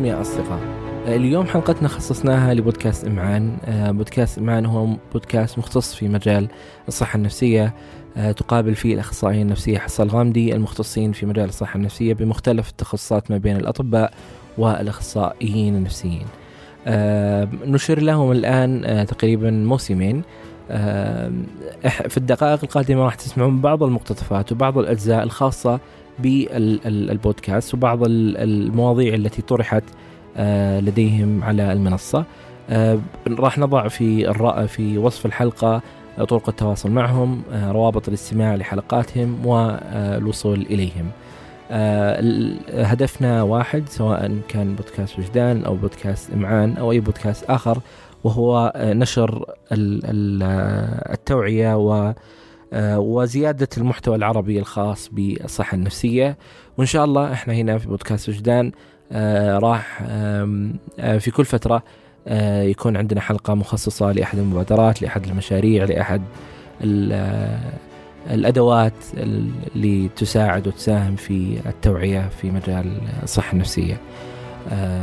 بكم يا أصدقاء. اليوم حلقتنا خصصناها لبودكاست إمعان. آه، بودكاست إمعان هو بودكاست مختص في مجال الصحة النفسية. آه، تقابل فيه الأخصائيين النفسية حصة الغامدي المختصين في مجال الصحة النفسية بمختلف التخصصات ما بين الأطباء والأخصائيين النفسيين. آه، نشر لهم الآن تقريبا موسمين. في الدقائق القادمة راح تسمعون بعض المقتطفات وبعض الأجزاء الخاصة بالبودكاست وبعض المواضيع التي طرحت آه، لديهم على المنصة. آه، راح نضع في في وصف الحلقة طرق التواصل معهم آه، روابط الاستماع لحلقاتهم والوصول إليهم. هدفنا واحد سواء كان بودكاست وجدان أو بودكاست إمعان أو أي بودكاست آخر وهو نشر التوعية و آه، وزيادة المحتوى العربي الخاص بالصحة النفسية. وإن شاء الله إحنا هنا في بودكاست وجدان آه، راح آه، في كل فترة يكون عندنا حلقة مخصصة لأحد المبادرات لأحد المشاريع لأحد الأدوات اللي تساعد وتساهم في التوعية في مجال الصحة النفسية.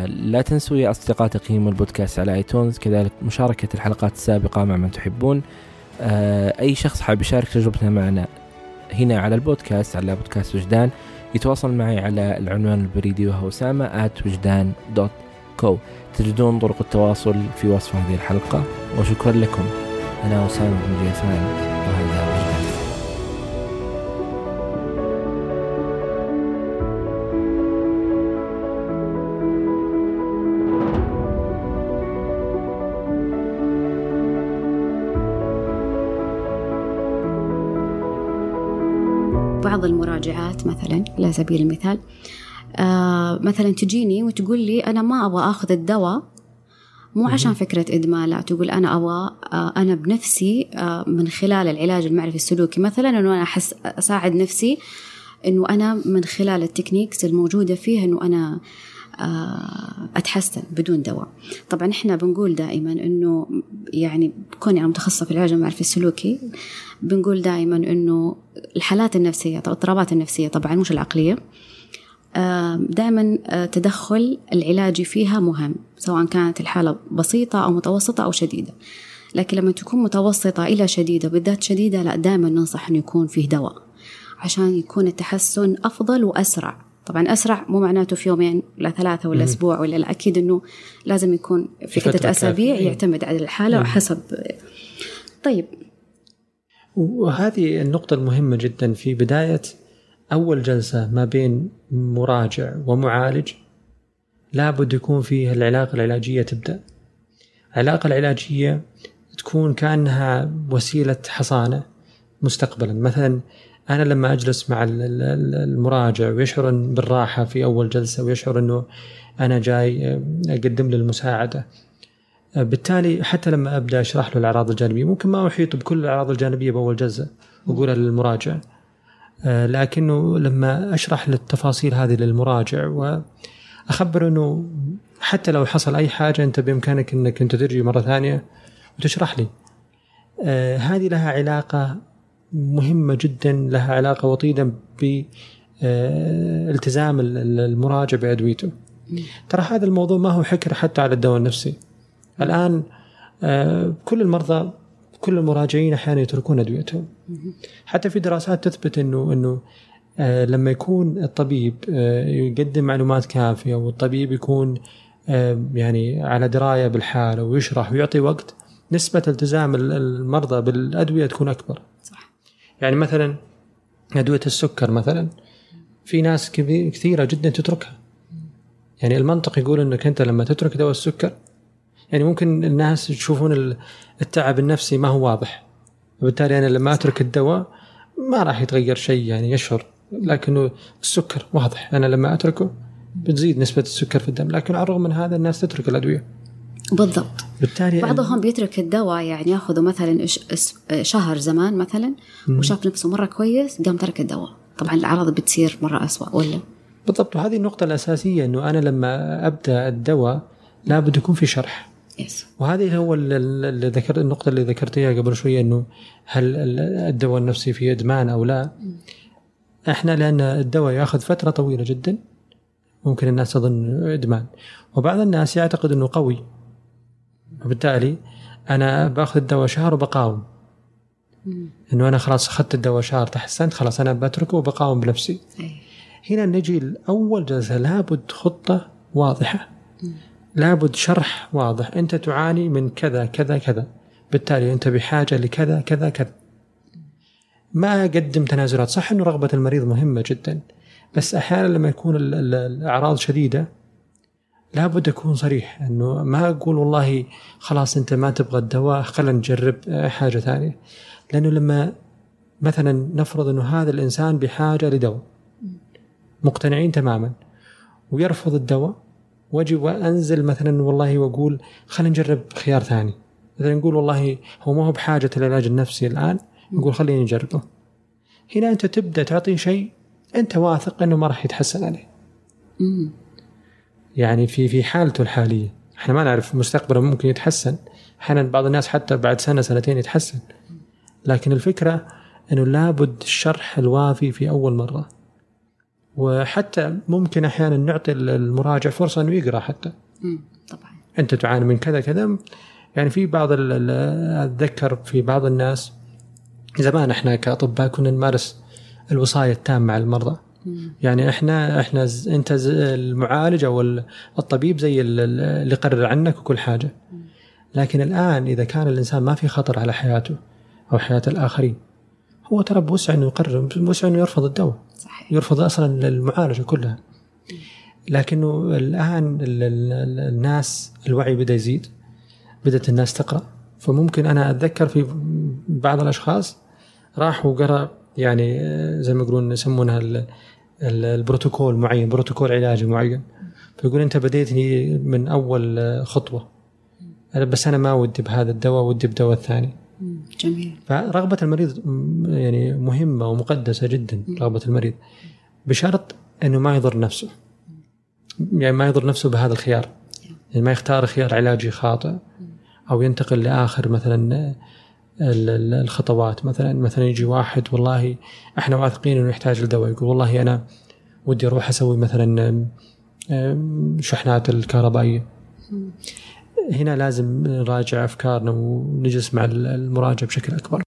لا تنسوا يا أصدقاء تقييم البودكاست على آيتونز. كذلك مشاركة الحلقات السابقة مع من تحبون. آه، أي شخص حاب يشارك تجربته معنا هنا على البودكاست على بودكاست وجدان يتواصل معي على العنوان البريدي وهو أسامة وجدان دوت كو تجدون طرق التواصل في وصف هذه الحلقة وشكرا لكم. أنا أسامة بن جيفان وهذا مثلا على سبيل المثال. آه مثلا تجيني وتقول لي أنا ما أبغى أخذ الدواء مو عشان فكرة إدمان لا تقول أنا أبغى آه أنا بنفسي آه من خلال العلاج المعرفي السلوكي مثلا أنه أنا أحس أساعد نفسي أنه أنا من خلال ال techniques الموجودة فيه أنه أنا آه، أتحسن بدون دواء طبعا إحنا بنقول دائما أنه يعني كوني أنا متخصصة في العلاج المعرفي السلوكي بنقول دائما أنه الحالات النفسية الاضطرابات النفسية طبعا مش العقلية. آه، دائما آه، تدخل العلاجي فيها مهم سواء كانت الحالة بسيطة أو متوسطة أو شديدة. لكن لما تكون متوسطة إلى شديدة بالذات شديدة لا دائما ننصح أنه يكون فيه دواء عشان يكون التحسن أفضل وأسرع. طبعا أسرع مو معناته في يومين ولا ثلاثة ولا أسبوع ولا لا أكيد إنه لازم يكون في عدة أسابيع يعتمد على الحالة وحسب. طيب. وهذه النقطة المهمة جدا في بداية أول جلسة ما بين مراجع ومعالج لابد يكون فيه العلاقة العلاجية تبدأ. العلاقة العلاجية تكون كأنها وسيلة حصانة مستقبلا. مثلا أنا لما أجلس مع المراجع ويشعر بالراحة في أول جلسة ويشعر إنه أنا جاي أقدم له المساعدة. بالتالي حتى لما أبدأ أشرح له الأعراض الجانبية ممكن ما أحيط بكل الأعراض الجانبية بأول جلسة واقولها للمراجع. لكنه لما أشرح التفاصيل هذه للمراجع وأخبر إنه حتى لو حصل أي حاجة أنت بإمكانك إنك أنت تجي مرة ثانية وتشرح لي. هذه لها علاقة مهمة جدا لها علاقة وطيدة بالتزام المراجع بأدويته ترى هذا الموضوع ما هو حكر حتى على الدواء النفسي. الآن آه، كل المرضى كل المراجعين أحيانا يتركون أدويتهم. حتى في دراسات تثبت إنه إنه آه، لما يكون الطبيب آه، يقدم معلومات كافية والطبيب يكون يعني على دراية بالحالة ويشرح ويعطي وقت نسبة التزام المرضى بالأدوية تكون أكبر. يعني مثلا أدوية السكر مثلا في ناس كثيرة جدا تتركها. يعني المنطق يقول إنك أنت لما تترك دواء السكر يعني ممكن الناس يشوفون التعب النفسي ما هو واضح. وبالتالي أنا لما أترك الدواء ما راح يتغير شيء يعني يشعر لكنه السكر واضح. أنا لما أتركه بتزيد نسبة السكر في الدم لكن على الرغم من هذا الناس تترك الأدوية. بالضبط. بالتالي بعضهم بيترك الدواء يعني ياخذه مثلا شهر زمان مثلا وشاف نفسه مرة كويس قام ترك الدواء. طبعا الأعراض بتصير مرة أسوأ ولا؟ بالضبط. وهذه النقطة الأساسية أنه أنا لما أبدأ الدواء لابد يكون في شرح. يس. وهذه هو اللي ذكر النقطة اللي ذكرتيها قبل شوية أنه هل الدواء النفسي فيه إدمان أو لا. إحنا لأن الدواء ياخذ فترة طويلة جدا ممكن الناس تظن إدمان. وبعض الناس يعتقد أنه قوي. وبالتالي أنا بأخذ الدواء شهر وبقاوم إنه أنا خلاص أخذت الدواء شهر تحسنت خلاص أنا بتركه وبقاوم بنفسي. هنا نجي لأول جلسة. لابد خطة واضحة. لابد شرح واضح. أنت تعاني من كذا كذا كذا. بالتالي أنت بحاجة لكذا كذا كذا. ما أقدم تنازلات. صح إنه رغبة المريض مهمة جدا. بس أحيانا لما يكون الأعراض شديدة لابد أكون صريح أنه ما أقول والله خلاص أنت ما تبغى الدواء خلينا نجرب حاجة ثانية. لأنه لما مثلا نفرض أنه هذا الإنسان بحاجة لدواء مقتنعين تماما ويرفض الدواء واجي وأنزل مثلا والله وأقول خلينا نجرب خيار ثاني. مثلا نقول والله هو ما هو بحاجة العلاج النفسي الآن نقول خلينا نجربه. هنا أنت تبدأ تعطي شيء أنت واثق أنه ما راح يتحسن عليه. يعني في في حالته الحالية. إحنا ما نعرف مستقبله ممكن يتحسن. أحيانا بعض الناس حتى بعد سنة سنتين يتحسن. لكن الفكرة إنه لابد الشرح الوافي في أول مرة. وحتى ممكن أحيانا نعطي المراجع فرصة إنه يقرأ حتى. طبعا. أنت تعاني من كذا كذا. يعني في بعض أتذكر في بعض الناس زمان إحنا كأطباء كنا نمارس الوصايه التامة مع المرضى. يعني إحنا إحنا أنت المعالج أو الطبيب زي اللي يقرر عنك وكل حاجة. لكن الآن إذا كان الإنسان ما في خطر على حياته أو حياة الآخرين هو ترى بوسع إنه يقرر بوسع إنه يرفض الدواء. صحيح. يرفض أصلا المعالجه كلها. لكنه الآن الناس الوعي بدأ يزيد بدأت الناس تقرأ. فممكن أنا أتذكر في بعض الأشخاص راح وقرأ يعني زي ما يقولون يسمونها البروتوكول معين بروتوكول علاجي معين. فيقول أنت بديتني من أول خطوة. بس أنا ما ودي بهذا الدواء ودي بدواء ثاني. جميل. فرغبة المريض يعني مهمة ومقدسة جدا رغبة المريض. بشرط إنه ما يضر نفسه. يعني ما يضر نفسه بهذا الخيار. يعني ما يختار خيار علاجي خاطئ أو ينتقل لآخر مثلا الخطوات. مثلا مثلا يجي واحد والله إحنا واثقين إنه يحتاج لدواء يقول والله أنا ودي أروح أسوي مثلا شحنات الكهربائية. هنا لازم نراجع أفكارنا ونجلس مع المراجع بشكل أكبر.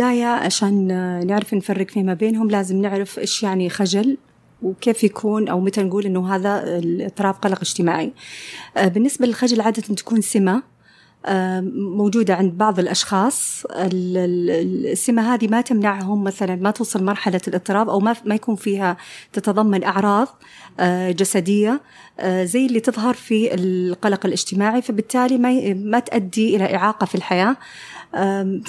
البداية عشان نعرف نفرق فيما بينهم لازم نعرف إيش يعني خجل وكيف يكون أو متى نقول إنه هذا اضطراب قلق اجتماعي. آه، بالنسبة للخجل عادة تكون سمة آه، موجودة عند بعض الأشخاص. السمة هذه ما تمنعهم مثلا ما توصل مرحلة الاضطراب أو ما, ما يكون فيها تتضمن أعراض آه، جسدية زي اللي تظهر في القلق الاجتماعي. فبالتالي ما, ما تؤدي إلى إعاقة في الحياة.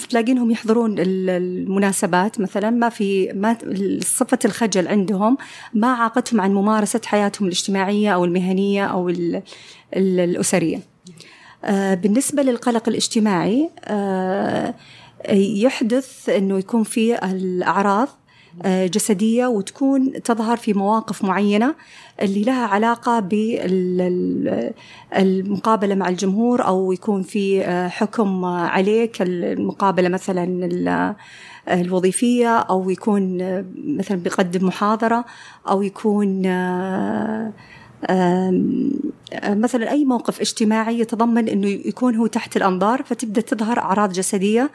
تلاقينهم يحضرون المناسبات. مثلا ما في ما صفة الخجل عندهم ما عاقتهم عن ممارسة حياتهم الاجتماعية أو المهنية أو الأسرية. آه، بالنسبة للقلق الاجتماعي آه، يحدث أنه يكون في الأعراض جسدية وتكون تظهر في مواقف معينة اللي لها علاقة بالمقابلة مع الجمهور أو يكون في آه، حكم عليك المقابلة مثلا الوظيفية أو يكون مثلا بيقدم محاضرة أو يكون مثلا أي موقف اجتماعي يتضمن أنه يكون هو تحت الأنظار فتبدأ تظهر أعراض جسدية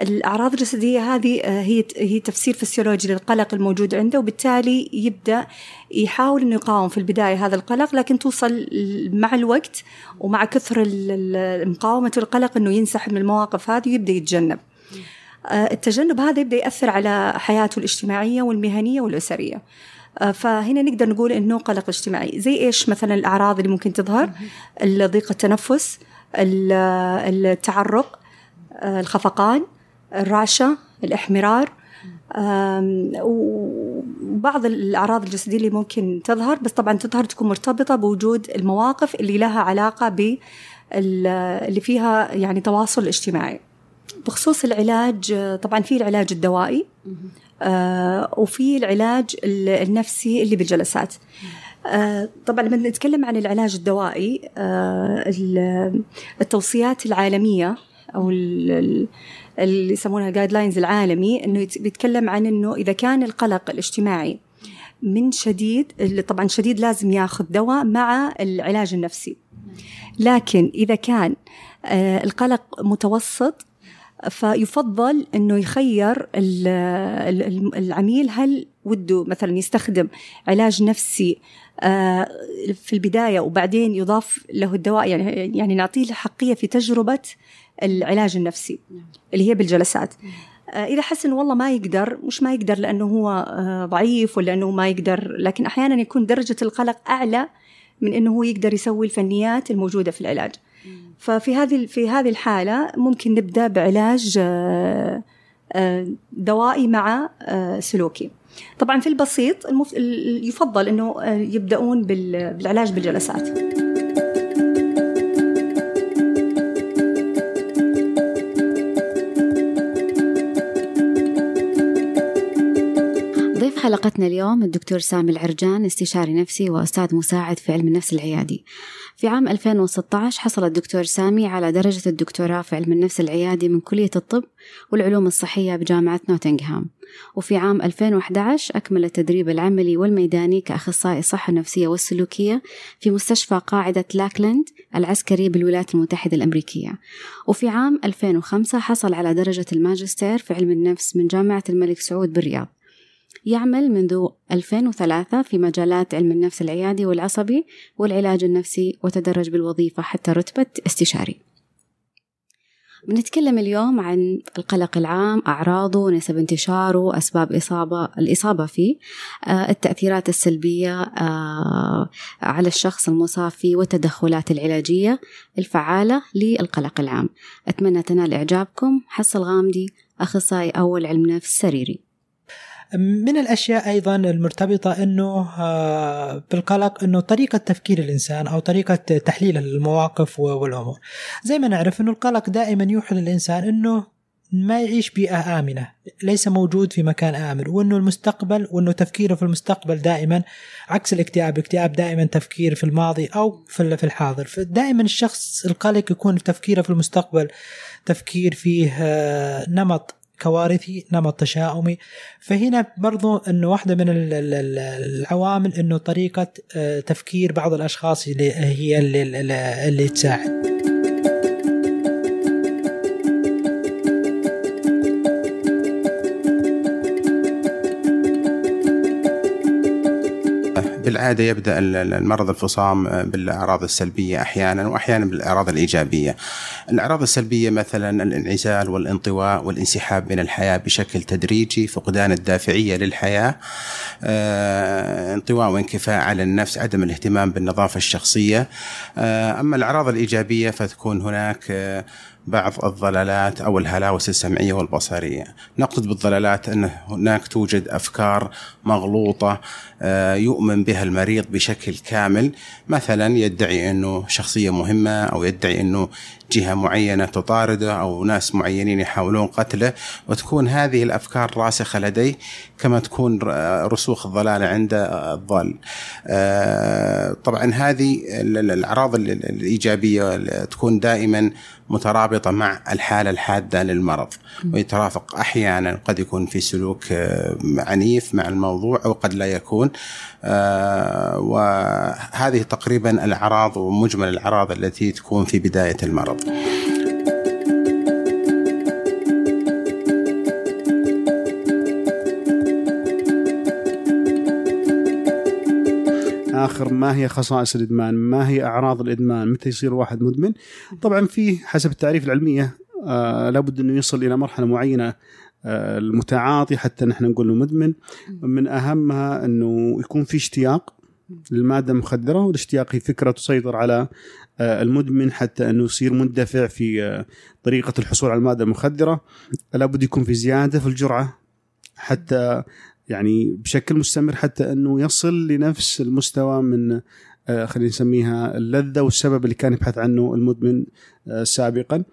الأعراض الجسدية هذه آه، هي هي تفسير فسيولوجي للقلق الموجود عنده وبالتالي يبدأ يحاول إنه يقاوم في البداية هذا القلق لكن توصل مع الوقت ومع كثر مقاومة القلق إنه ينسحب من المواقف هذه ويبدأ يتجنب. آه، التجنب هذا يبدأ يأثر على حياته الاجتماعية والمهنية والأسرية. آه، فهنا نقدر نقول إنه قلق اجتماعي زي إيش مثلا الأعراض اللي ممكن تظهر ضيق التنفس التعرق الخفقان الرعشة الإحمرار وبعض الأعراض الجسدية اللي ممكن تظهر بس طبعا تظهر تكون مرتبطة بوجود المواقف اللي لها علاقة ب اللي فيها يعني تواصل اجتماعي. بخصوص العلاج طبعا في العلاج الدوائي آه وفي العلاج النفسي اللي بالجلسات. آه طبعا لما نتكلم عن العلاج الدوائي آه التوصيات العالمية أو اللي يسمونها جايد لاينز العالمي إنه بيتكلم عن إنه إذا كان القلق الاجتماعي من شديد اللي طبعا شديد لازم ياخذ دواء مع العلاج النفسي. لكن إذا كان آه، القلق متوسط فيفضل إنه يخير العميل هل وده مثلا يستخدم علاج نفسي آه، في البداية وبعدين يضاف له الدواء يعني يعني نعطيه حقيه في تجربة العلاج النفسي. اللي هي بالجلسات. آه، إذا حس إنه والله ما يقدر مش ما يقدر لأنه هو آه، ضعيف ولا إنه ما يقدر لكن أحيانا يكون درجة القلق أعلى من إنه هو يقدر يسوي الفنيات الموجودة في العلاج. ففي هذه في هذه الحالة ممكن نبدأ بعلاج آه، دوائي مع سلوكي. طبعا في البسيط يفضل أنه يبدأون بالعلاج بالجلسات. حلقتنا اليوم الدكتور سامي العرجان استشاري نفسي وأستاذ مساعد في علم النفس العيادي. في عام 2016 حصل الدكتور سامي على درجة الدكتوراه في علم النفس العيادي من كلية الطب والعلوم الصحية بجامعة نوتنغهام. وفي عام 2011 أكمل التدريب العملي والميداني كأخصائي صحة نفسية والسلوكية في مستشفى قاعدة لاكلاند العسكري بالولايات المتحدة الأمريكية. وفي عام 2005 حصل على درجة الماجستير في علم النفس من جامعة الملك سعود بالرياض. يعمل منذ 2003 في مجالات علم النفس العيادي والعصبي والعلاج النفسي وتدرج بالوظيفة حتى رتبة استشاري. بنتكلم اليوم عن القلق العام أعراضه نسب انتشاره أسباب إصابة الإصابة فيه آه، التأثيرات السلبية آه، على الشخص المصاب فيه والتدخلات العلاجية الفعالة للقلق العام. أتمنى تنال إعجابكم. حصل غامدي أخصائي أول علم نفس سريري. من الأشياء أيضا المرتبطة إنه آه، بالقلق إنه طريقة تفكير الإنسان أو طريقة تحليل المواقف والأمور. زي ما نعرف إنه القلق دائما يوحي للإنسان إنه ما يعيش بيئة آمنة ليس موجود في مكان آمن وأنه المستقبل وأنه تفكيره في المستقبل دائما عكس الاكتئاب الاكتئاب دائما تفكير في الماضي أو في الحاضر. فدائما الشخص القلق يكون تفكيره في المستقبل تفكير فيه آه، نمط كوارثي نمط تشاؤمي. فهنا برضو إنه واحدة من العوامل إنه طريقة آه، تفكير بعض الأشخاص اللي هي اللي, اللي تساعد. بالعادة يبدأ المرض الفصام آه، بالأعراض السلبية أحيانا وأحيانا بالأعراض الإيجابية. الأعراض السلبية مثلا الانعزال والانطواء والانسحاب من الحياة بشكل تدريجي فقدان الدافعية للحياة آه، انطواء وانكفاء على النفس عدم الاهتمام بالنظافة الشخصية. آه، أما الأعراض الإيجابية فتكون هناك بعض الضلالات أو الهلاوس السمعية والبصرية. نقصد بالضلالات أن هناك توجد أفكار مغلوطة آه، يؤمن بها المريض بشكل كامل، مثلا يدعي أنه شخصية مهمة أو يدعي أنه جهة معينة تطارده أو ناس معينين يحاولون قتله وتكون هذه الأفكار راسخة لديه كما تكون رسوخ الضلالة عند الضال. آه، طبعا هذه الأعراض الإيجابية تكون دائما مترابطة مع الحالة الحادة للمرض. ويترافق أحيانا قد يكون في سلوك آه، عنيف مع الموضوع أو قد لا يكون. آه، وهذه تقريبا الأعراض ومجمل الأعراض التي تكون في بداية المرض. آخر ما هي خصائص الإدمان ما هي أعراض الإدمان متى يصير واحد مدمن؟ طبعا في حسب التعريف العلمية آه لابد إنه يصل إلى مرحلة معينة آه المتعاطي حتى نحن نقول له مدمن. من أهمها إنه يكون في اشتياق للماده المخدره والاشتياق هي فكرة تسيطر على آه المدمن حتى إنه يصير مندفع في آه طريقة الحصول على المادة المخدرة. لابد يكون في زيادة في الجرعة حتى يعني بشكل مستمر حتى أنه يصل لنفس المستوى من آه، خلينا نسميها اللذة والسبب اللي كان يبحث عنه المدمن آه، سابقا.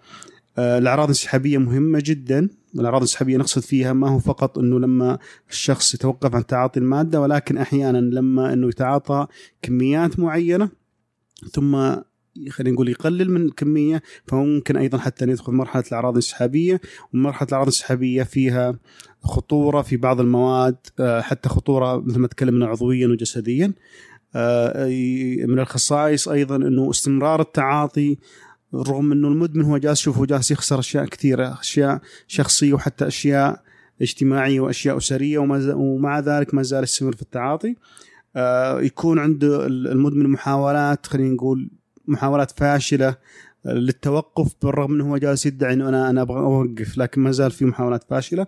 آه، الأعراض الانسحابيه مهمة جدا، الاعراض الانسحابيه نقصد فيها ما هو فقط أنه لما الشخص يتوقف عن تعاطي المادة ولكن أحيانا لما أنه يتعاطى كميات معينة ثم خلينا نقول يقلل من الكميه فممكن أيضا حتى ندخل مرحلة الأعراض الانسحابيه ومرحلة الأعراض الانسحابيه فيها خطورة في بعض المواد آه، حتى خطورة مثل ما تكلمنا عضويا وجسديا. آه، من الخصائص أيضا إنه استمرار التعاطي رغم إنه المدمن هو جالس شوف هو جالس يخسر أشياء كثيرة أشياء شخصية وحتى أشياء اجتماعية وأشياء أسرية ومع ذلك ما زال يستمر في التعاطي. آه، يكون عند المدمن محاولات خلينا نقول محاولات فاشلة للتوقف بالرغم إنه هو جالس يدعي إنه أنا أنا أبغى أوقف لكن ما زال في محاولات فاشلة.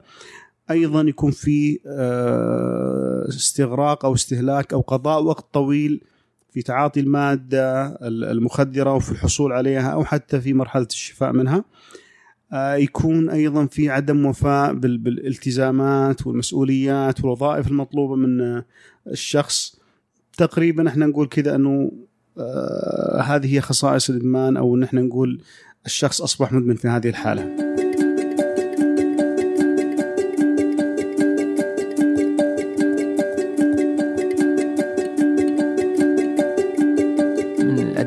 أيضا يكون في آه، استغراق أو استهلاك أو قضاء وقت طويل في تعاطي المادة المخدرة وفي الحصول عليها أو حتى في مرحلة الشفاء منها. آه، يكون أيضا في عدم وفاء بالالتزامات والمسؤوليات والوظائف المطلوبة من الشخص. تقريبا إحنا نقول كذا إنه آه هذه هي خصائص الإدمان أو نحن نقول الشخص أصبح مدمن في هذه الحالة.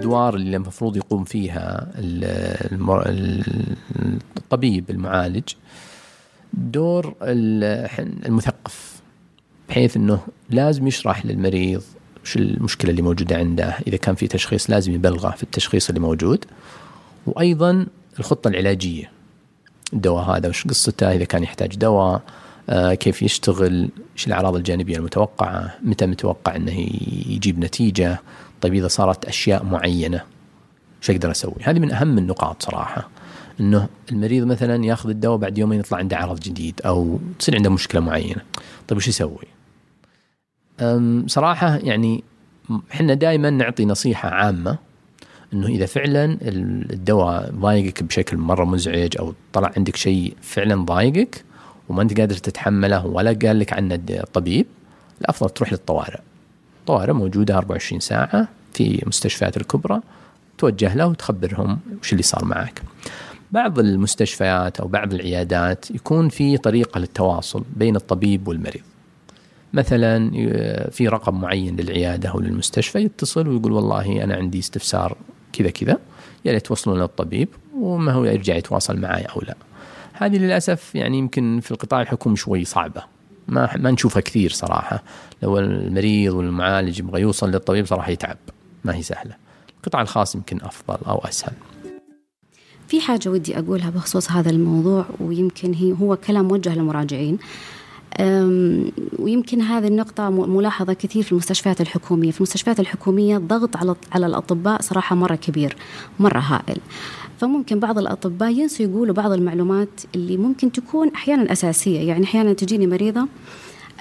الأدوار اللي المفروض يقوم فيها الطبيب المعالج دور المثقف بحيث إنه لازم يشرح للمريض وش المشكلة اللي موجودة عنده؟ إذا كان في تشخيص لازم يبلغه في التشخيص اللي موجود. وأيضا الخطة العلاجية. الدواء هذا وش قصته؟ إذا كان يحتاج دواء آه كيف يشتغل؟ إيش الأعراض الجانبية المتوقعة؟ متى متوقع إنه يجيب نتيجة؟ طيب إذا صارت أشياء معينة إيش أقدر أسوي؟ هذه من أهم النقاط صراحة. إنه المريض مثلا ياخذ الدواء بعد يومين يطلع عنده عرض جديد أو تصير عنده مشكلة معينة. طيب وش يسوي؟ صراحة يعني إحنا دائما نعطي نصيحة عامة إنه إذا فعلا الدواء ضايقك بشكل مرة مزعج أو طلع عندك شيء فعلا ضايقك وما أنت قادر تتحمله ولا قال لك عنه الطبيب الأفضل تروح للطوارئ. الطوارئ موجودة 24 ساعة في المستشفيات الكبرى توجه له وتخبرهم وش اللي صار معك. بعض المستشفيات أو بعض العيادات يكون في طريقة للتواصل بين الطبيب والمريض. مثلا في رقم معين للعيادة أو للمستشفى يتصل ويقول والله أنا عندي استفسار كذا كذا يا ريت توصلون للطبيب وما هو يرجع يتواصل معي أو لا. هذه للأسف يعني يمكن في القطاع الحكومي شوي صعبة. ما ما نشوفها كثير صراحة. لو المريض والمعالج يبغى يوصل للطبيب صراحة يتعب. ما هي سهلة. القطاع الخاص يمكن أفضل أو أسهل. في حاجة ودي أقولها بخصوص هذا الموضوع ويمكن هي هو كلام موجه للمراجعين ويمكن هذه النقطة ملاحظة كثير في المستشفيات الحكومية، في المستشفيات الحكومية الضغط على على الأطباء صراحة مرة كبير، مرة هائل. فممكن بعض الأطباء ينسوا يقولوا بعض المعلومات اللي ممكن تكون أحيانا أساسية، يعني أحيانا تجيني مريضة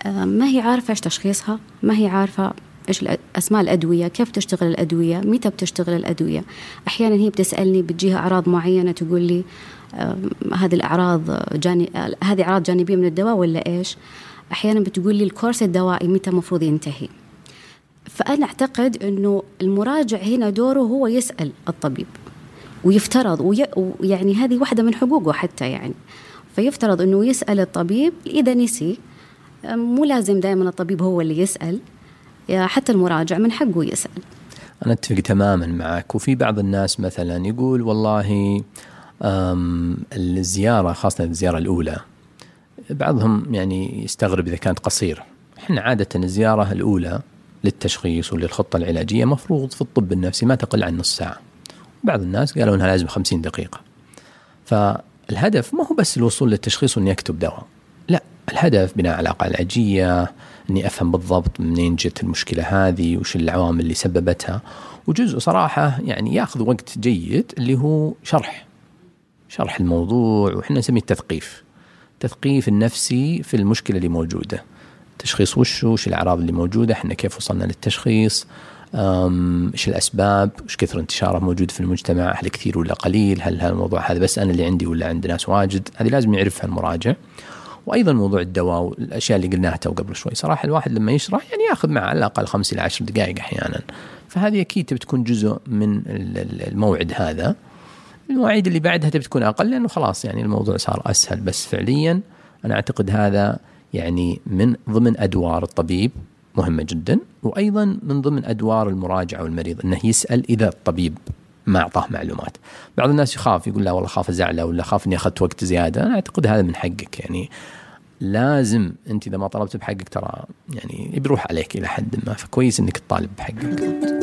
ما هي عارفة إيش تشخيصها، ما هي عارفة إيش أسماء الأدوية؟ كيف تشتغل الأدوية؟ متى بتشتغل الأدوية؟ أحيانا هي بتسألني بتجيها أعراض معينة تقول لي هذه الأعراض جاني هذه أعراض جانبية من الدواء ولا إيش؟ أحيانا بتقول لي الكورس الدوائي متى المفروض ينتهي. فأنا أعتقد إنه المراجع هنا دوره هو يسأل الطبيب ويفترض ويعني هذه واحدة من حقوقه حتى يعني. فيفترض إنه يسأل الطبيب إذا نسي مو لازم دائما الطبيب هو اللي يسأل حتى المراجع من حقه يسأل. أنا أتفق تماما معك. وفي بعض الناس مثلا يقول والله الزيارة خاصة الزيارة الأولى بعضهم يعني يستغرب إذا كانت قصيره إحنا عادة الزيارة الأولى للتشخيص وللخطة العلاجية مفروض في الطب النفسي ما تقل عن نص ساعة. بعض الناس قالوا إنها لازم 50 دقيقة. فالهدف ما هو بس الوصول للتشخيص وإني أكتب دواء. لا الهدف بناء علاقه علاجية إني أفهم بالضبط منين جت المشكلة هذه وش العوامل اللي سببتها. وجزء صراحة يعني ياخذ وقت جيد اللي هو شرح. شرح الموضوع وحنا نسميه التثقيف. التثقيف النفسي في المشكلة اللي موجودة. تشخيص وش وش الأعراض اللي موجودة؟ إحنا كيف وصلنا للتشخيص؟ إيش الأسباب؟ إيش كثر انتشاره موجود في المجتمع؟ هل كثير ولا قليل؟ هل هذا الموضوع هذا بس أنا اللي عندي ولا عند ناس واجد؟ هذه لازم يعرفها المراجع وأيضا موضوع الدواء والأشياء اللي قلناها تو قبل شوي. صراحة الواحد لما يشرح يعني ياخذ معه على الأقل خمس إلى عشر دقائق أحيانا. فهذه أكيد تبي تكون جزء من الموعد هذا. المواعيد اللي بعدها تبي تكون أقل لأنه خلاص يعني الموضوع صار أسهل. بس فعليا أنا أعتقد هذا يعني من ضمن أدوار الطبيب مهمة جدا وأيضا من ضمن أدوار المراجع والمريض إنه يسأل إذا الطبيب ما أعطاه معلومات. بعض الناس يخاف يقول لا والله خاف أزعله ولا خاف إني أخذت وقت زيادة، أنا أعتقد هذا من حقك. يعني لازم أنت إذا ما طلبت بحقك ترى يعني بيروح عليك إلى حد ما. فكويس إنك تطالب بحقك.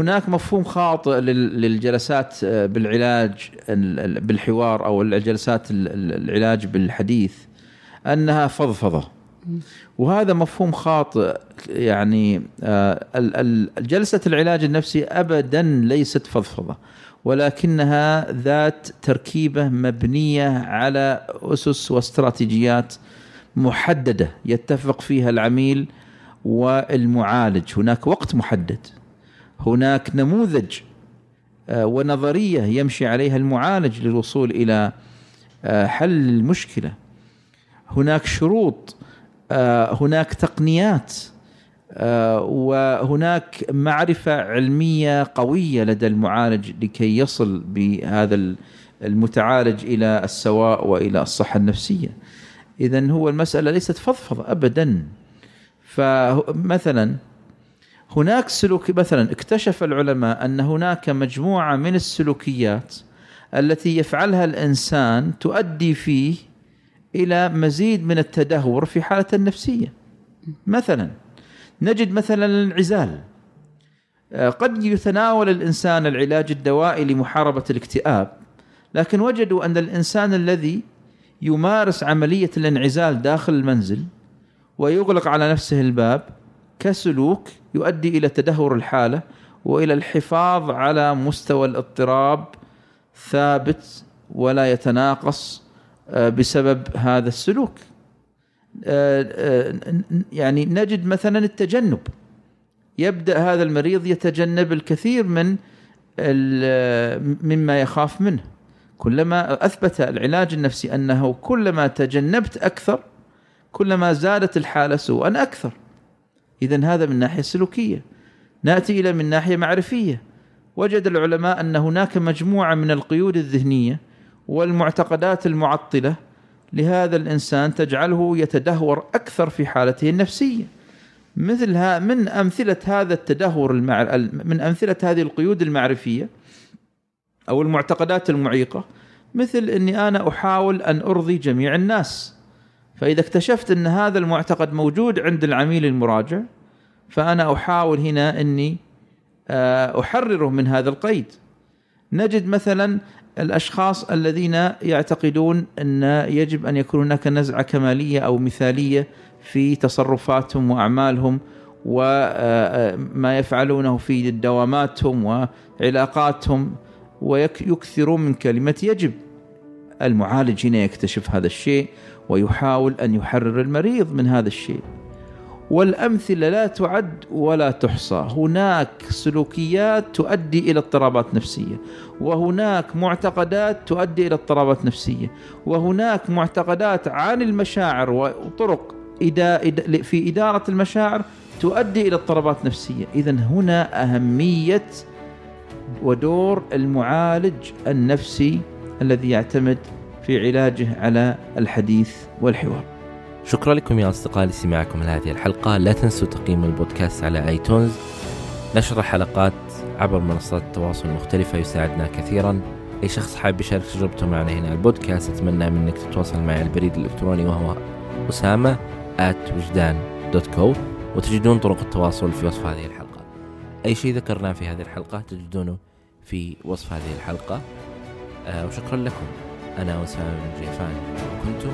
هناك مفهوم خاطئ للجلسات آه، بالعلاج بالحوار أو الجلسات العلاج بالحديث أنها فضفضة. وهذا مفهوم خاطئ يعني آه، جلسة العلاج النفسي ابدا ليست فضفضة ولكنها ذات تركيبة مبنية على أسس واستراتيجيات محددة يتفق فيها العميل والمعالج. هناك وقت محدد. هناك نموذج آه، ونظرية يمشي عليها المعالج للوصول إلى آه، حل المشكلة هناك شروط آه، هناك تقنيات وهناك معرفة علمية قوية لدى المعالج لكي يصل بهذا المتعالج إلى السواء وإلى الصحة النفسية. اذا هو المسألة ليست فضفضة ابدا. فمثلا هناك سلوك مثلا اكتشف العلماء أن هناك مجموعة من السلوكيات التي يفعلها الإنسان تؤدي فيه إلى مزيد من التدهور في حالته النفسيه. مثلا نجد مثلا الانعزال آه، قد يتناول الإنسان العلاج الدوائي لمحاربة الاكتئاب لكن وجدوا أن الإنسان الذي يمارس عملية الانعزال داخل المنزل ويغلق على نفسه الباب كسلوك يؤدي إلى تدهور الحالة وإلى الحفاظ على مستوى الاضطراب ثابت ولا يتناقص آه، بسبب هذا السلوك. آه، آه، يعني نجد مثلا التجنب. يبدأ هذا المريض يتجنب الكثير من مما يخاف منه. كلما أثبت العلاج النفسي أنه كلما تجنبت أكثر كلما زادت الحالة سوءا أكثر. إذا هذا من ناحية سلوكية. نأتي إلى من ناحية معرفية. وجد العلماء أن هناك مجموعة من القيود الذهنية والمعتقدات المعطلة لهذا الإنسان تجعله يتدهور أكثر في حالته النفسية. مثل من أمثلة هذا التدهور. من أمثلة هذه القيود المعرفية أو المعتقدات المعيقة مثل أني أنا أحاول أن أرضي جميع الناس. فإذا اكتشفت أن هذا المعتقد موجود عند العميل المراجع فأنا أحاول هنا أني آه، أحرره من هذا القيد. نجد مثلا الأشخاص الذين يعتقدون أن يجب أن يكون هناك نزعة كمالية أو مثالية في تصرفاتهم وأعمالهم وما آه، آه، يفعلونه في دواماتهم وعلاقاتهم ويكثرون من كلمة يجب. المعالج هنا يكتشف هذا الشيء ويحاول أن يحرر المريض من هذا الشيء. والأمثلة لا تعد ولا تحصى. هناك سلوكيات تؤدي إلى اضطرابات نفسية. وهناك معتقدات تؤدي إلى اضطرابات نفسية. وهناك معتقدات عن المشاعر وطرق في إدارة المشاعر تؤدي إلى اضطرابات نفسية. إذا هنا أهمية ودور المعالج النفسي الذي يعتمد في علاجه على الحديث والحوار. شكرا لكم يا أصدقاء لاستماعكم لهذه الحلقة. لا تنسوا تقييم البودكاست على آيتونز. نشر الحلقات عبر منصات التواصل المختلفة يساعدنا كثيرا. أي شخص حاب يشارك تجربته معنا هنا البودكاست أتمنى منك تتواصل معي على البريد الإلكتروني وهو أسامة at وجدان دوت كو وتجدون طرق التواصل في وصف هذه الحلقة. أي شيء ذكرناه في هذه الحلقة تجدونه في وصف هذه الحلقة. آه وشكرا لكم. أنا أسامة بن جيفان وكنتم